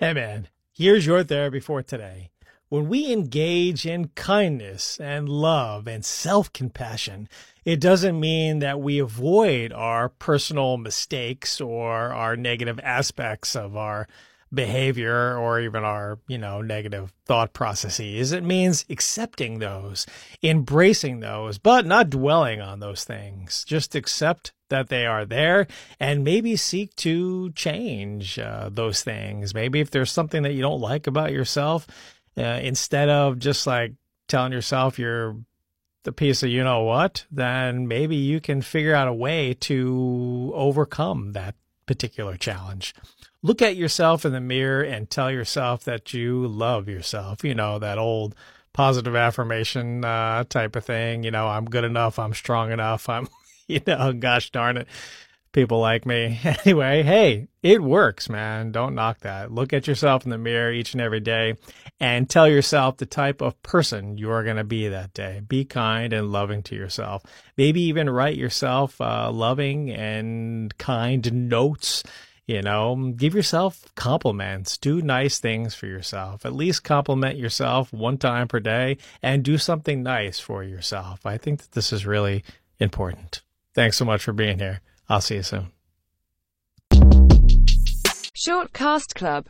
Hey, man, here's your therapy for today. When we engage in kindness and love and self compassion, it doesn't mean that we avoid our personal mistakes or our negative aspects of our behavior or even our, you know, negative thought processes. It means accepting those, embracing those, but not dwelling on those things. Just accept that they are there and maybe seek to change uh, those things. Maybe if there's something that you don't like about yourself, uh, instead of just like telling yourself you're the piece of you know what, then maybe you can figure out a way to overcome that particular challenge look at yourself in the mirror and tell yourself that you love yourself. You know, that old positive affirmation uh, type of thing. You know, I'm good enough. I'm strong enough. I'm, you know, gosh darn it. People like me. Anyway, hey, it works, man. Don't knock that. Look at yourself in the mirror each and every day and tell yourself the type of person you are going to be that day. Be kind and loving to yourself. Maybe even write yourself uh, loving and kind notes you know, give yourself compliments. Do nice things for yourself. At least compliment yourself one time per day and do something nice for yourself. I think that this is really important. Thanks so much for being here. I'll see you soon. Short Cast Club